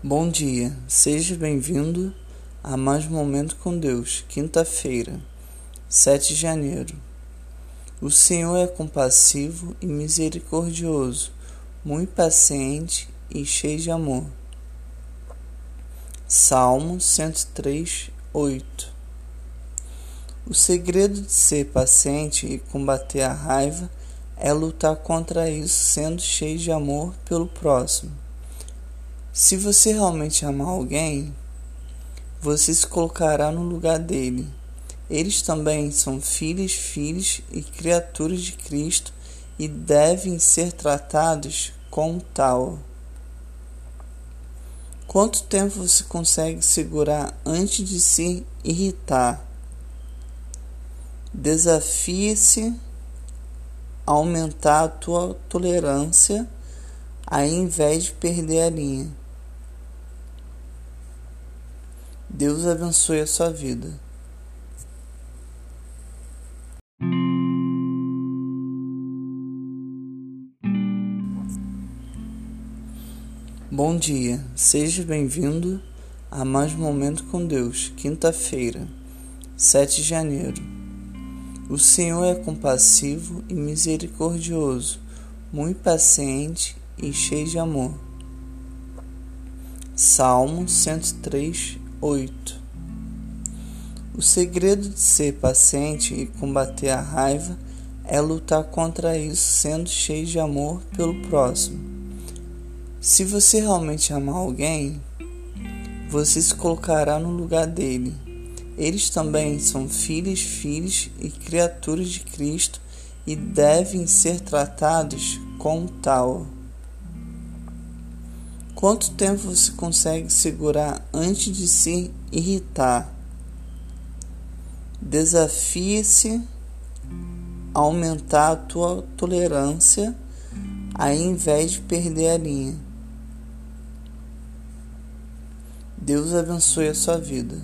Bom dia, seja bem-vindo a mais um Momento com Deus, quinta-feira, 7 de janeiro. O Senhor é compassivo e misericordioso, muito paciente e cheio de amor. Salmo 103, 8 O segredo de ser paciente e combater a raiva é lutar contra isso sendo cheio de amor pelo próximo. Se você realmente amar alguém, você se colocará no lugar dele. Eles também são filhos, filhos e criaturas de Cristo e devem ser tratados como tal. Quanto tempo você consegue segurar antes de se irritar? Desafie-se a aumentar a tua tolerância ao invés de perder a linha. Deus abençoe a sua vida. Bom dia, seja bem-vindo a mais um Momento com Deus, quinta-feira, 7 de janeiro. O Senhor é compassivo e misericordioso, muito paciente e cheio de amor. Salmo 103, 8 O segredo de ser paciente e combater a raiva é lutar contra isso sendo cheio de amor pelo próximo. Se você realmente amar alguém, você se colocará no lugar dele. Eles também são filhos, filhos e criaturas de Cristo e devem ser tratados como tal. Quanto tempo você consegue segurar antes de se irritar? Desafie-se a aumentar a tua tolerância ao invés de perder a linha. Deus abençoe a sua vida.